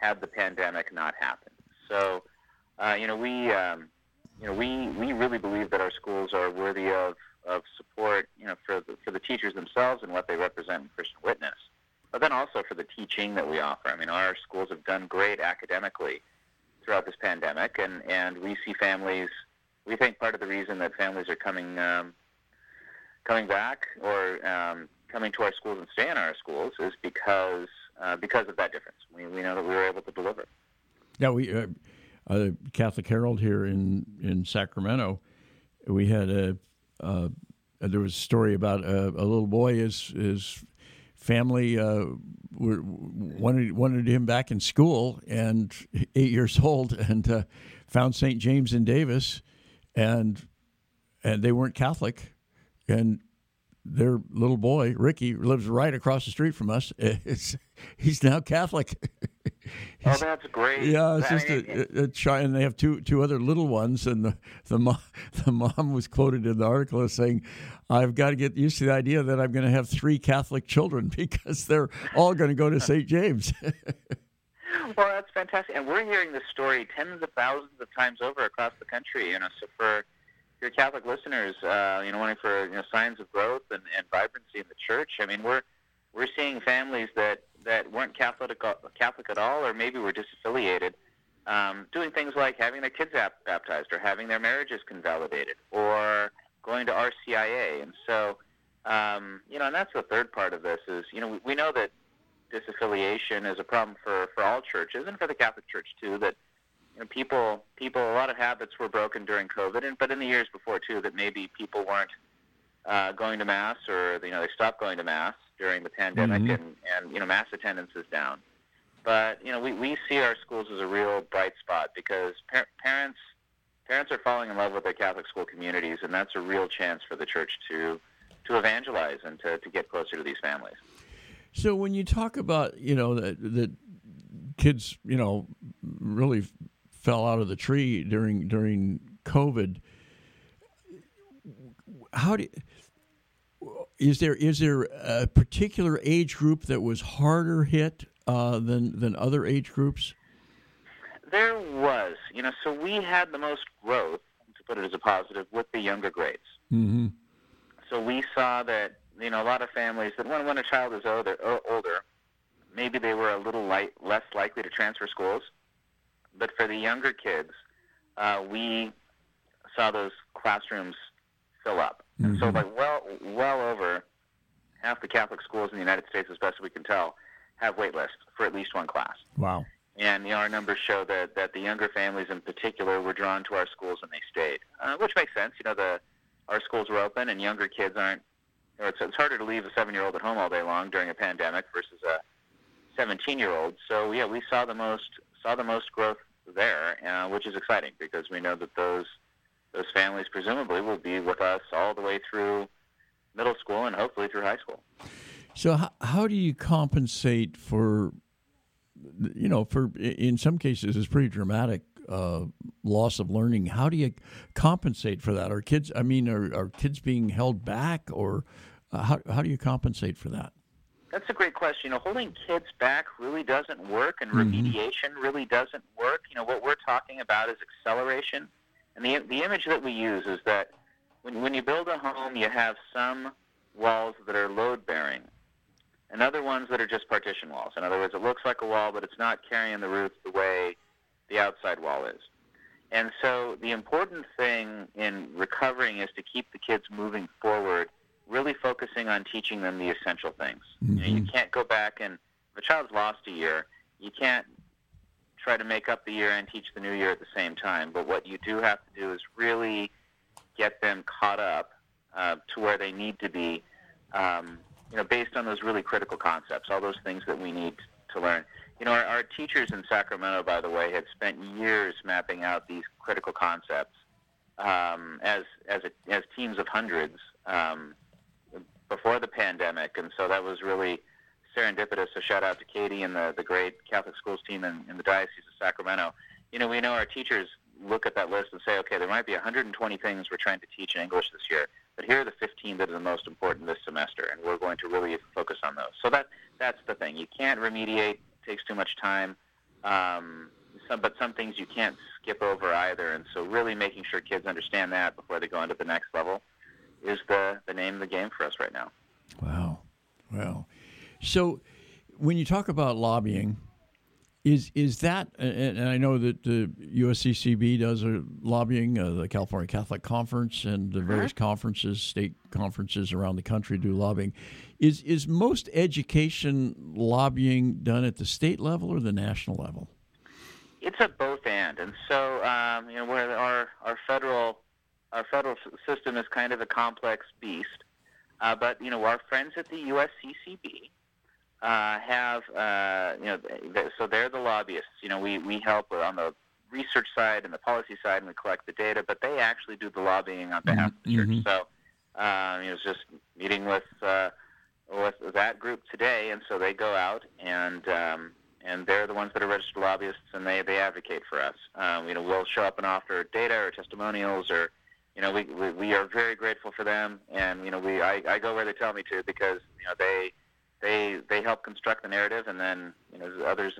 had the pandemic not happened. So, uh, you know, we, um, you know, we, we really believe that our schools are worthy of, of support, you know, for the, for the teachers themselves and what they represent in Christian witness, but then also for the teaching that we offer. I mean, our schools have done great academically throughout this pandemic, and, and we see families. We think part of the reason that families are coming um, coming back or um, coming to our schools and staying in our schools is because uh, because of that difference. We, we know that we were able to deliver. Yeah, we uh, uh, Catholic Herald here in in Sacramento. We had a uh, there was a story about a, a little boy. His his family uh, wanted wanted him back in school, and eight years old, and uh, found St. James in Davis, and and they weren't Catholic, and their little boy Ricky lives right across the street from us. It's, he's now Catholic. Oh, that's great. Yeah, it's just a, a, a child, and they have two two other little ones, and the the mom, the mom was quoted in the article as saying, "I've got to get used to the idea that I'm going to have three Catholic children because they're all going to go to St. James." Well, that's fantastic, and we're hearing this story tens of thousands of times over across the country. You know, so for your Catholic listeners, uh, you know, wanting for you know signs of growth and, and vibrancy in the church. I mean, we're we're seeing families that that weren't Catholic Catholic at all, or maybe were disaffiliated, um, doing things like having their kids ap- baptized, or having their marriages convalidated, or going to RCIA. And so, um, you know, and that's the third part of this is, you know, we, we know that disaffiliation is a problem for, for all churches and for the Catholic Church too. That you know, people people a lot of habits were broken during COVID, and but in the years before too, that maybe people weren't uh, going to mass or you know they stopped going to mass during the pandemic, Mhm. and and you know mass attendance is down. But you know we, we see our schools as a real bright spot because par- parents parents are falling in love with their Catholic school communities, and that's a real chance for the church to to evangelize and to, to get closer to these families. so when you talk about you know that that kids you know really fell out of the tree during during COVID, how do is there is there a particular age group that was harder hit uh, than than other age groups? There was, you know, so we had the most growth, to put it as a positive, with the younger grades. Mm-hmm. So we saw that, you know, a lot of families that when when a child is older, older, maybe they were a little light, less likely to transfer schools. But for the younger kids, uh, we saw those classrooms fill up. And so, Mhm. like, well, well over half the Catholic schools in the United States, as best as we can tell, have wait lists for at least one class. Wow. And you know, our numbers show that, that the younger families in particular were drawn to our schools and they stayed, uh, which makes sense. You know, the our schools were open and younger kids aren't. You know, it's, it's harder to leave a seven-year-old at home all day long during a pandemic versus a 17-year-old. So yeah, we saw the most saw the most growth there, uh, which is exciting because we know that those those families presumably will be with us all the way through middle school and hopefully through high school. So how, how do you compensate for, you know, for in some cases it's pretty dramatic uh, loss of learning. How do you compensate for that? Are kids? I mean, are, are kids being held back, or uh, how how do you compensate for that? That's a great question. You know, holding kids back really doesn't work, and Mhm. remediation really doesn't work. You know, what we're talking about is acceleration. And the the image that we use is that when when you build a home, you have some walls that are load bearing, and other ones that are just partition walls. In other words, it looks like a wall, but it's not carrying the roof the way the outside wall is. And so the important thing in recovering is to keep the kids moving forward, really focusing on teaching them the essential things. You, know, you can't go back and if a child's lost a year, you can't try to make up the year and teach the new year at the same time. But what you do have to do is really get them caught up uh, to where they need to be, um, you know, based on those really critical concepts, all those things that we need to learn. You know, our, our teachers in Sacramento, by the way, have spent years mapping out these critical concepts um, as as a, as teams of hundreds um, before the pandemic, and so that was really serendipitous. So shout out to Katie and the the great Catholic schools team in, in the Diocese of Sacramento. You know, we know our teachers look at that list and say, okay, there might be 120 things we're trying to teach in English this year, but here are the 15 that are the most important this semester, and we're going to really focus on those. So that that's the thing. You can't remediate; takes too much time. Um, some, but some things you can't skip over either, and so really making sure kids understand that before they go into the next level is the the name of the game for us right now. Wow. Wow. So when you talk about lobbying, is is that and I know that the USCCB does a lobbying, uh, the California Catholic Conference and the various conferences, state conferences around the country do lobbying. Is is most education lobbying done at the state level or the national level? It's a both and, and so um, you know where our our federal our federal system is kind of a complex beast, uh, but you know our friends at the USCCB uh, have uh, you know th- so they're the lobbyists. You know we we help on the research side and the policy side, and we collect the data, but they actually do the lobbying on behalf of the church. Mhm. So um, you know, just meeting with uh, with that group today, and so they go out and um, and they're the ones that are registered lobbyists, and they they advocate for us. Um, you know, we'll show up and offer data or testimonials, or you know, we, we we are very grateful for them, and you know, we I, I go where they tell me to because you know they they they help construct the narrative, and then you know others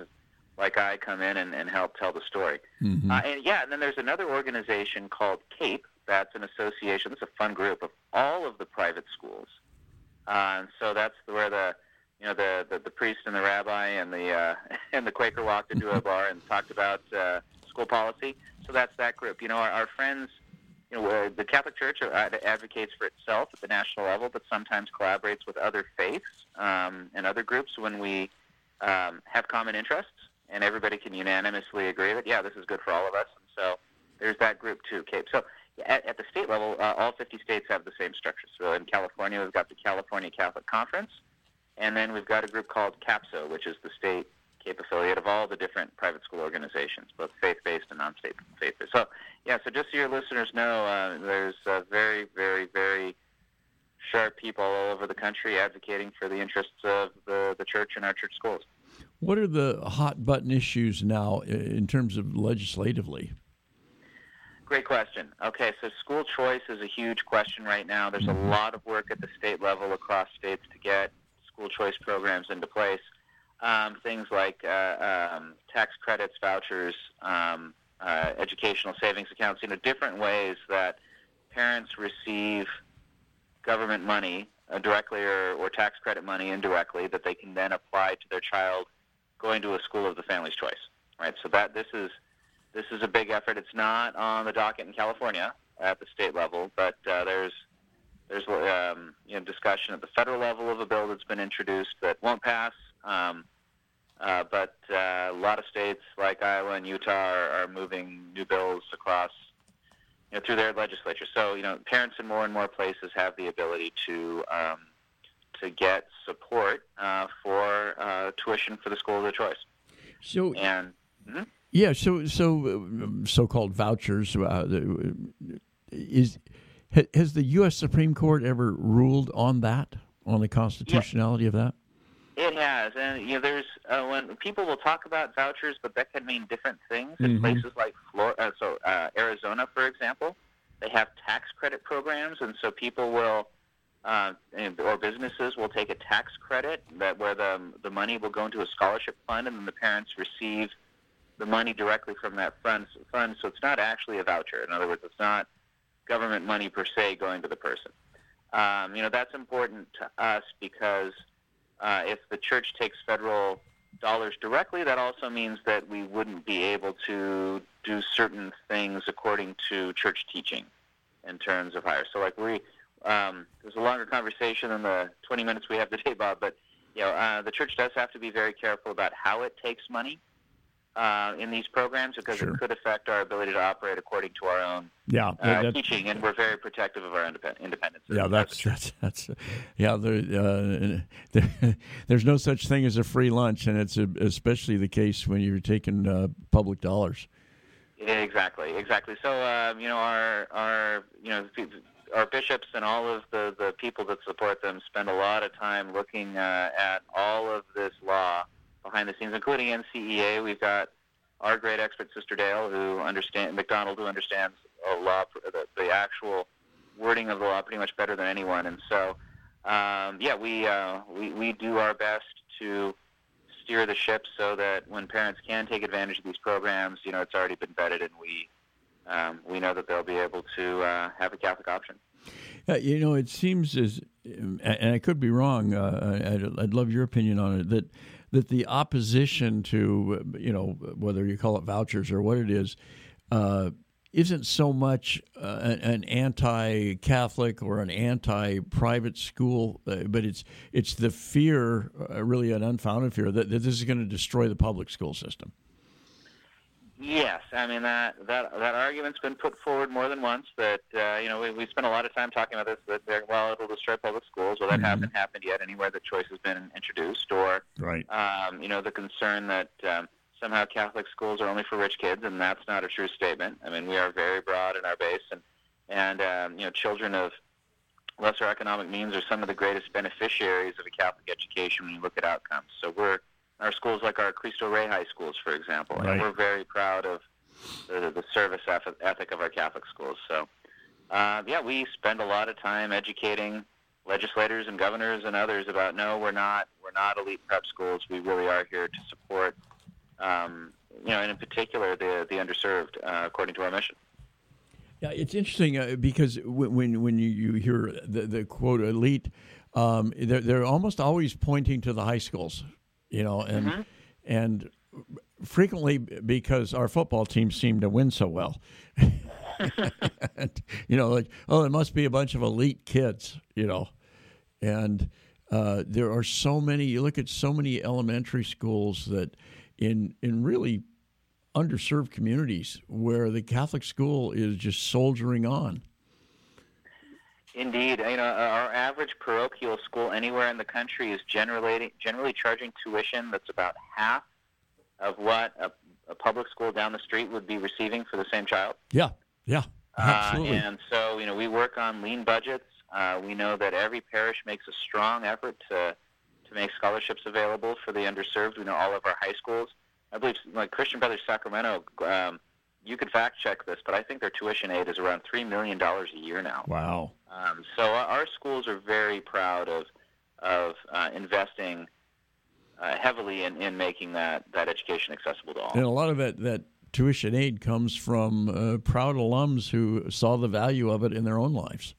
like I come in and, and help tell the story. Mm-hmm. Uh, and yeah, and then there's another organization called CAPE. That's an association. It's a fun group of all of the private schools. Uh, and so that's where the you know the, the, the priest and the rabbi and the uh, and the Quaker walked into a bar and talked about uh, school policy. So that's that group. You know, our, our friends. You know, the Catholic Church advocates for itself at the national level, but sometimes collaborates with other faiths um, and other groups when we um, have common interests, and everybody can unanimously agree that yeah, this is good for all of us. And so there's that group too, Cape. So at, at the state level, uh, all 50 states have the same structure. So in California, we've got the California Catholic Conference, and then we've got a group called CAPSO, which is the state CAPE affiliate of all the different private school organizations, both faith-based and non-state faith-based. So yeah, so just so your listeners know, uh, there's uh, very, very, very sharp people all over the country advocating for the interests of the, the church and our church schools. What are the hot button issues now in terms of legislatively? Great question. Okay, so school choice is a huge question right now. There's a lot of work at the state level across states to get school choice programs into place. Um, things like uh, um, tax credits, vouchers, um, uh, educational savings accounts, you know, different ways that parents receive government money uh, directly or, or tax credit money indirectly that they can then apply to their child going to a school of the family's choice. Right. So that this is this is a big effort. It's not on the docket in California at the state level, but uh, there's there's um, you know discussion at the federal level of a bill that's been introduced that won't pass. Um, uh, but uh, a lot of states like Iowa and Utah are, are moving new bills across you know, through their legislature. So you know, parents in more and more places have the ability to um, to get support uh, for uh, tuition for the school of their choice. So And mhm. Yeah, so so uh, so-called vouchers uh, is has the U.S. Supreme Court ever ruled on that on the constitutionality of that? It has, and you know, there's uh, when people will talk about vouchers, but that can mean different things in Mhm. places like Florida. Uh, so uh, Arizona, for example, they have tax credit programs, and so people will uh, or businesses will take a tax credit that where the the money will go into a scholarship fund, and then the parents receive the money directly from that fund. Fund, so it's not actually a voucher. In other words, it's not government money per se going to the person. Um, you know that's important to us because uh, if the church takes federal dollars directly, that also means that we wouldn't be able to do certain things according to church teaching in terms of hire. So, like we, um, there's a longer conversation than the 20 minutes we have today, Bob. But you know, uh, the church does have to be very careful about how it takes money uh, in these programs because Sure. it could affect our ability to operate according to our own Yeah, uh, teaching, and we're very protective of our independ- independence. yeah, that's that's that's yeah. There, uh, there, there's no such thing as a free lunch, and it's uh especially the case when you're taking uh, public dollars. Exactly, exactly. So um, you know, our our you know our bishops and all of the the people that support them spend a lot of time looking uh, at all of this law behind the scenes, including NCEA. We've got our great expert, Sister Dale, who understand McDonald, who understands a law, the, the actual wording of the law pretty much better than anyone. And so, um, yeah, we uh, we we do our best to steer the ship so that when parents can take advantage of these programs, you know, it's already been vetted, and we um, we know that they'll be able to uh, have a Catholic option. Yeah, you know, it seems as, and I could be wrong. Uh, I'd, I'd love your opinion on it. That that the opposition to, you know, whether you call it vouchers or what it is, uh, isn't so much uh, an, an anti-Catholic or an anti-private school, uh, but it's it's the fear, uh, really an unfounded fear that, that this is going to destroy the public school system. Yes, I mean that that that argument's been put forward more than once. That uh, you know we we spent a lot of time talking about this. That they're, well, it'll destroy public schools. Well, that Mhm. hasn't happened yet anywhere the choice has been introduced. Or Right. um, you know the concern that um, somehow Catholic schools are only for rich kids, and that's not a true statement. I mean we are very broad in our base, and and um, you know children of lesser economic means are some of the greatest beneficiaries of a Catholic education when you look at outcomes. So we're our schools like our Cristo Rey high schools, for example, Right. and we're very proud of the, the service ethic of our Catholic schools. So, uh, yeah, we spend a lot of time educating legislators and governors and others about no, we're not we're not elite prep schools. We really are here to support, um, you know, and in particular the the underserved, uh, according to our mission. Yeah, it's interesting uh, because when when, when you, you hear the, the quote elite, um, they're, they're almost always pointing to the high schools, you know, and and frequently because our football team seemed to win so well. and, you know, like oh, it must be a bunch of elite kids, you know, and uh, there are so many. You look at so many elementary schools that in in really underserved communities where the Catholic school is just soldiering on. Indeed, you know, our average parochial school anywhere in the country is generally generally charging tuition that's about half of what a, a public school down the street would be receiving for the same child. Yeah, yeah, absolutely. Uh, and so, you know, we work on lean budgets. Uh, we know that every parish makes a strong effort to to make scholarships available for the underserved. We know all of our high schools. I believe, like Christian Brothers Sacramento, um, you could fact check this, but I think their tuition aid is around three million dollars a year now. wow. Um, so our, schools are very proud of of uh, investing uh, heavily in, in making that, that education accessible to all. And a lot of that that tuition aid comes from uh, proud alums who saw the value of it in their own lives.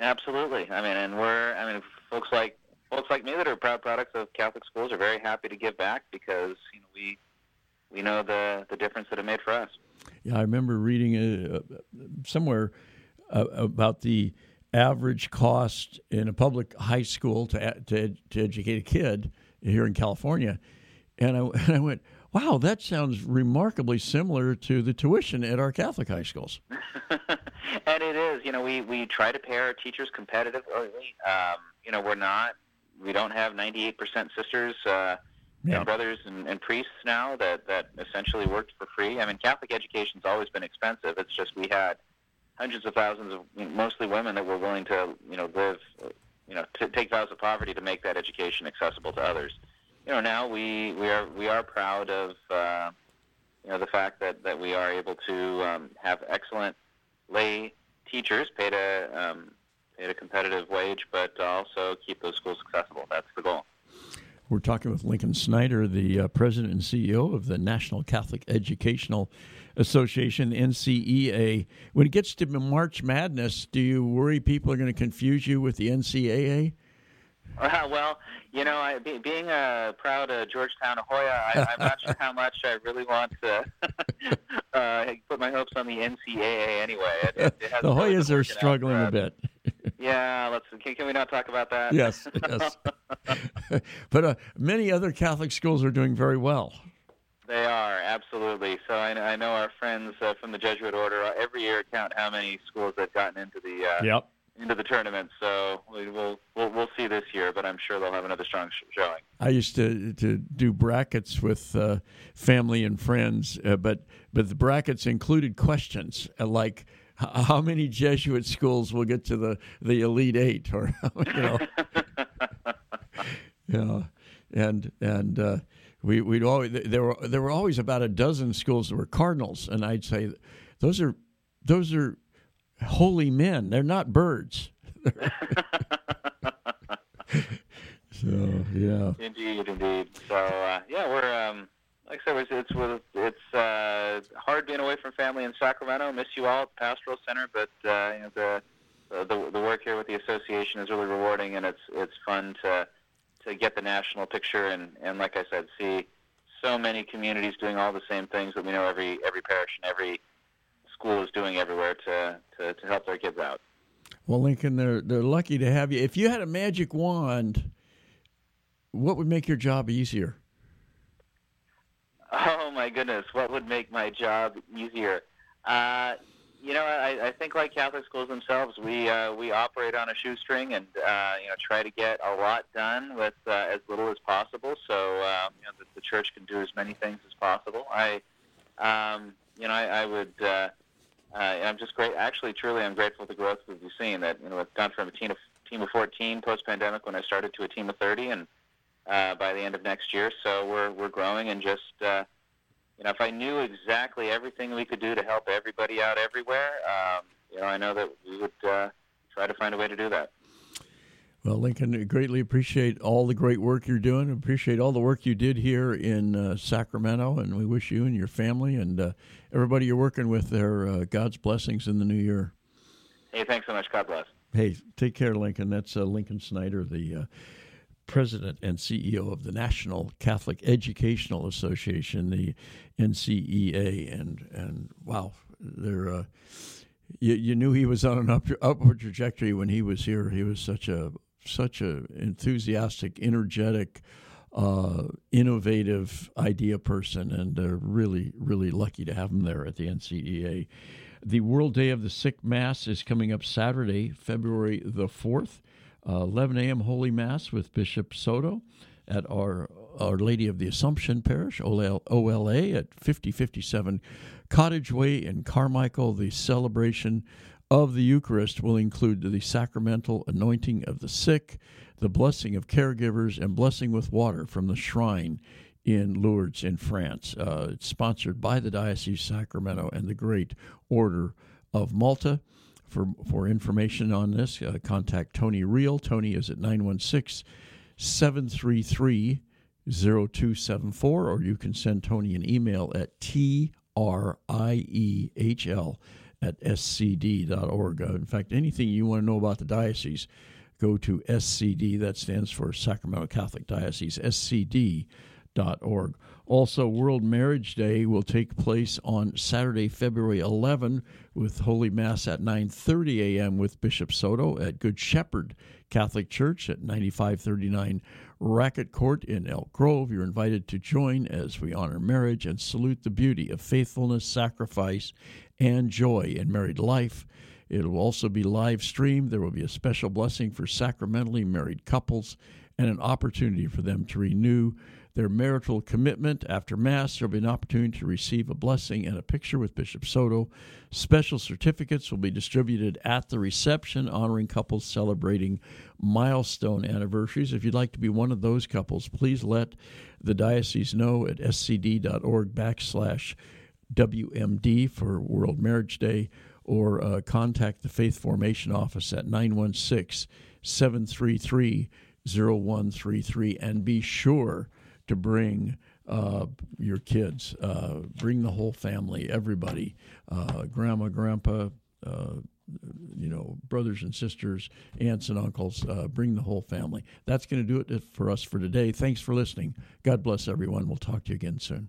Absolutely. I mean, and we're I mean, folks like folks like me that are proud products of Catholic schools are very happy to give back because you know we we know the the difference that it made for us. Yeah, I remember reading uh, somewhere uh, about the average cost in a public high school to to, to educate a kid here in California, and I, and I went, "Wow, that sounds remarkably similar to the tuition at our Catholic high schools." and it is, you know, we, we try to pay our teachers competitively. Um, you know, we're not, we don't have 98% sisters uh, Yeah. and brothers and, and priests now that, that essentially worked for free. I mean, Catholic education's always been expensive. It's just we had hundreds of thousands of mostly women that were willing to, you know, live, you know, to take vows of poverty to make that education accessible to others. You know, now we, we are we are proud of uh, you know the fact that, that we are able to um, have excellent lay teachers paid a um, at a competitive wage, but also keep those schools accessible. That's the goal. We're talking with Lincoln Snyder, the uh, president and CEO of the National Catholic Educational Association, NCEA. When it gets to March Madness, do you worry people are going to confuse you with the NCAA? Uh, well, you know, I, be, being a proud uh, Georgetown Hoya, I, I'm not sure how much I really want to uh, put my hopes on the NCAA anyway. It, it, it the Hoyas are struggling a bit. Yeah, let's. Can, can, we not talk about that? Yes, yes. but uh, many other Catholic schools are doing very well. They are absolutely. So I, I know our friends uh, from the Jesuit order uh, every year count how many schools have gotten into the uh, yep into the tournament. So we will we'll, we'll see this year, but I'm sure they'll have another strong showing. I used to to do brackets with uh, family and friends, uh, but but the brackets included questions uh, like how many Jesuit schools will get to the the elite eight, or you know, yeah, and and. Uh, we, we'd always there were there were always about a dozen schools that were cardinals, and I'd say those are those are holy men. They're not birds. so yeah. Indeed, indeed. So uh, yeah, we're um, like I said, it's it's, it's uh, hard being away from family in Sacramento. Miss you all at the Pastoral Center, but uh, you know, the, the the work here with the association is really rewarding, and it's it's fun to to get the national picture and and like I said, see so many communities doing all the same things that we know every every parish and every school is doing everywhere to, to, to help their kids out. Well, Lincoln, they're they're lucky to have you. If you had a magic wand, what would make your job easier? Oh my goodness, what would make my job easier? Uh, you know, I, I think like Catholic schools themselves, we uh, we operate on a shoestring and uh, you know try to get a lot done with uh, as little as possible, so uh, you know the, the church can do as many things as possible. I, um, you know, I, I would. Uh, uh, I'm just great. Actually, truly, I'm grateful for the growth that we've seen. That you know, we've gone from a team of team of 14 post-pandemic when I started to a team of 30, and uh, by the end of next year, so we're we're growing. And just uh, you know, if I knew exactly everything we could do to help everybody out everywhere, um, you know, I know that we would uh, try to find a way to do that. Well, Lincoln, I greatly appreciate all the great work you're doing. Appreciate all the work you did here in uh, Sacramento, and we wish you and your family and uh, everybody you're working with there uh, God's blessings in the new year. Hey, thanks so much. God bless. Hey, take care, Lincoln. That's uh, Lincoln Snyder, the uh, president and CEO of the National Catholic Educational Association, the NCEA, and and wow, they're. Uh, you, you knew he was on an up, upward trajectory when he was here. He was such a such a enthusiastic, energetic, uh, innovative idea person, and uh, really, really lucky to have him there at the NCEA. The World Day of the Sick Mass is coming up Saturday, February the 4th, uh, 11 a.m. Holy Mass with Bishop Soto at our Our Lady of the Assumption Parish, OLA, at 5057 Cottage Way in Carmichael. The celebration of the Eucharist will include the sacramental anointing of the sick, the blessing of caregivers, and blessing with water from the shrine in Lourdes in France. Uh, it's sponsored by the Diocese of Sacramento and the Great Order of Malta. For, for information on this, uh, contact Tony Riehl. Tony is at 916 733 0274, or you can send Tony an email at t r i e h l at scd.org. Uh, in fact, anything you want to know about the diocese, go to SCD, that stands for Sacramento Catholic Diocese, scd.org. Also, World Marriage Day will take place on Saturday, February 11, with Holy Mass at 9:30 a.m. with Bishop Soto at Good Shepherd Catholic Church at 9539 Racquet Court in Elk Grove. You're invited to join as we honor marriage and salute the beauty of faithfulness, sacrifice, and joy in married life. It will also be live streamed. There will be a special blessing for sacramentally married couples and an opportunity for them to renew their marital commitment. After Mass, there will be an opportunity to receive a blessing and a picture with Bishop Soto. Special certificates will be distributed at the reception, honoring couples celebrating milestone anniversaries. If you'd like to be one of those couples, please let the diocese know at scd.org backslash WMD for World Marriage Day, or uh, contact the Faith Formation Office at 916 733 0133 and be sure to bring uh, your kids, uh, bring the whole family, everybody, uh, grandma, grandpa, uh, you know, brothers and sisters, aunts and uncles, uh, bring the whole family. That's going to do it for us for today. Thanks for listening. God bless everyone. We'll talk to you again soon.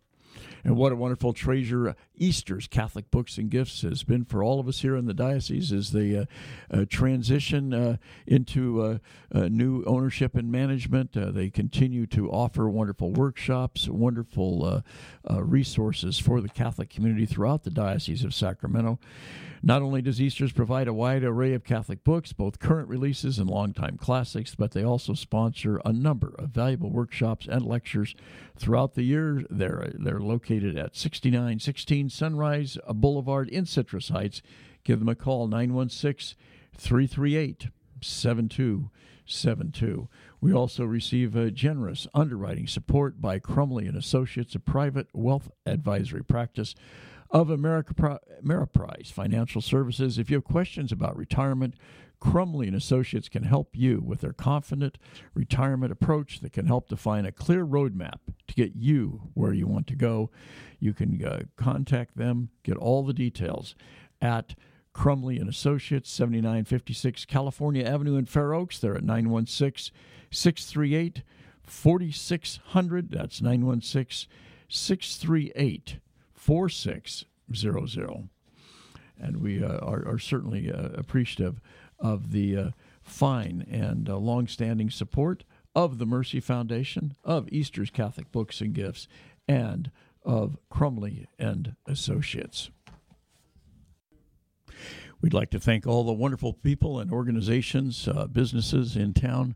And what a wonderful treasure Easter's Catholic Books and Gifts has been for all of us here in the diocese as they uh, uh, transition uh, into uh, uh, new ownership and management. Uh, they continue to offer wonderful workshops, wonderful resources for the Catholic community throughout the Diocese of Sacramento. Not only does Easter's provide a wide array of Catholic books, both current releases and longtime classics, but they also sponsor a number of valuable workshops and lectures throughout the year. They're, they're located at 6916 Sunrise Boulevard in Citrus Heights. Give them a call, 916 338 7272. We also receive a generous underwriting support by Crumley and Associates, a private wealth advisory practice of America Ameriprise Financial Services. If you have questions about retirement, Crumley and Associates can help you with their confident retirement approach that can help define a clear roadmap to get you where you want to go. You can uh, contact them, get all the details at Crumley and Associates, 7956 California Avenue in Fair Oaks. They're at 916 638 4600. That's 916 638 4600. And we uh, are, are, certainly uh, appreciative of the uh, fine and uh, long-standing support of the Mercy Foundation, of Easter's Catholic Books and Gifts, and of Crumley and Associates. We'd like to thank all the wonderful people and organizations, uh, businesses in town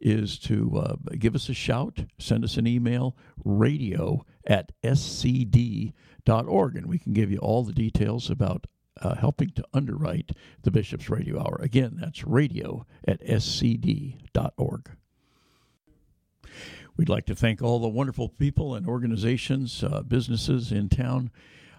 is to uh, give us a shout, send us an email, radio at scd.org, and we can give you all the details about uh, helping to underwrite the Bishop's Radio Hour. Again, that's radio at scd.org. We'd like to thank all the wonderful people and organizations, uh, businesses in town